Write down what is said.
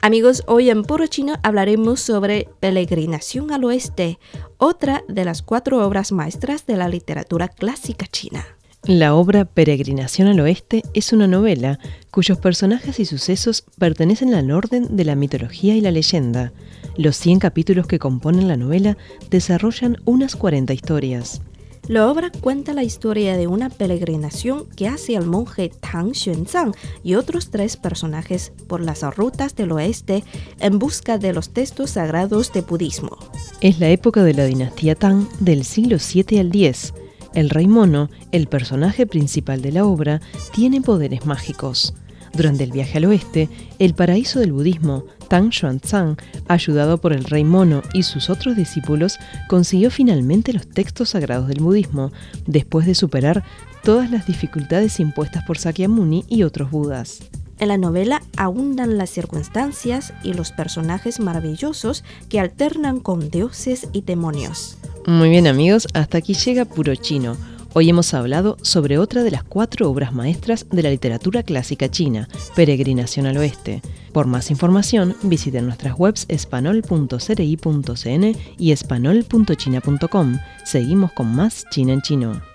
Amigos, hoy en Puro Chino hablaremos sobre Peregrinación al Oeste, otra de las cuatro obras maestras de la literatura clásica china. La obra Peregrinación al Oeste es una novela cuyos personajes y sucesos pertenecen al orden de la mitología y la leyenda. Los 100 capítulos que componen la novela desarrollan unas 40 historias. La obra cuenta la historia de una peregrinación que hace el monje Tang Xuanzang y otros tres personajes por las rutas del oeste en busca de los textos sagrados de budismo. Es la época de la dinastía Tang del siglo 7 al 10 el rey mono, el personaje principal de la obra, tiene poderes mágicos. Durante el viaje al oeste, el paraíso del budismo, Tang Xuanzang, ayudado por el rey mono y sus otros discípulos, consiguió finalmente los textos sagrados del budismo, después de superar todas las dificultades impuestas por Sakyamuni y otros budas. En la novela abundan las circunstancias y los personajes maravillosos que alternan con dioses y demonios. Muy bien amigos, hasta aquí llega Puro Chino. Hoy hemos hablado sobre otra de las cuatro obras maestras de la literatura clásica china, Peregrinación al Oeste. Por más información, visiten nuestras webs espanol.cri.cn y espanol.china.com. Seguimos con más China en Chino.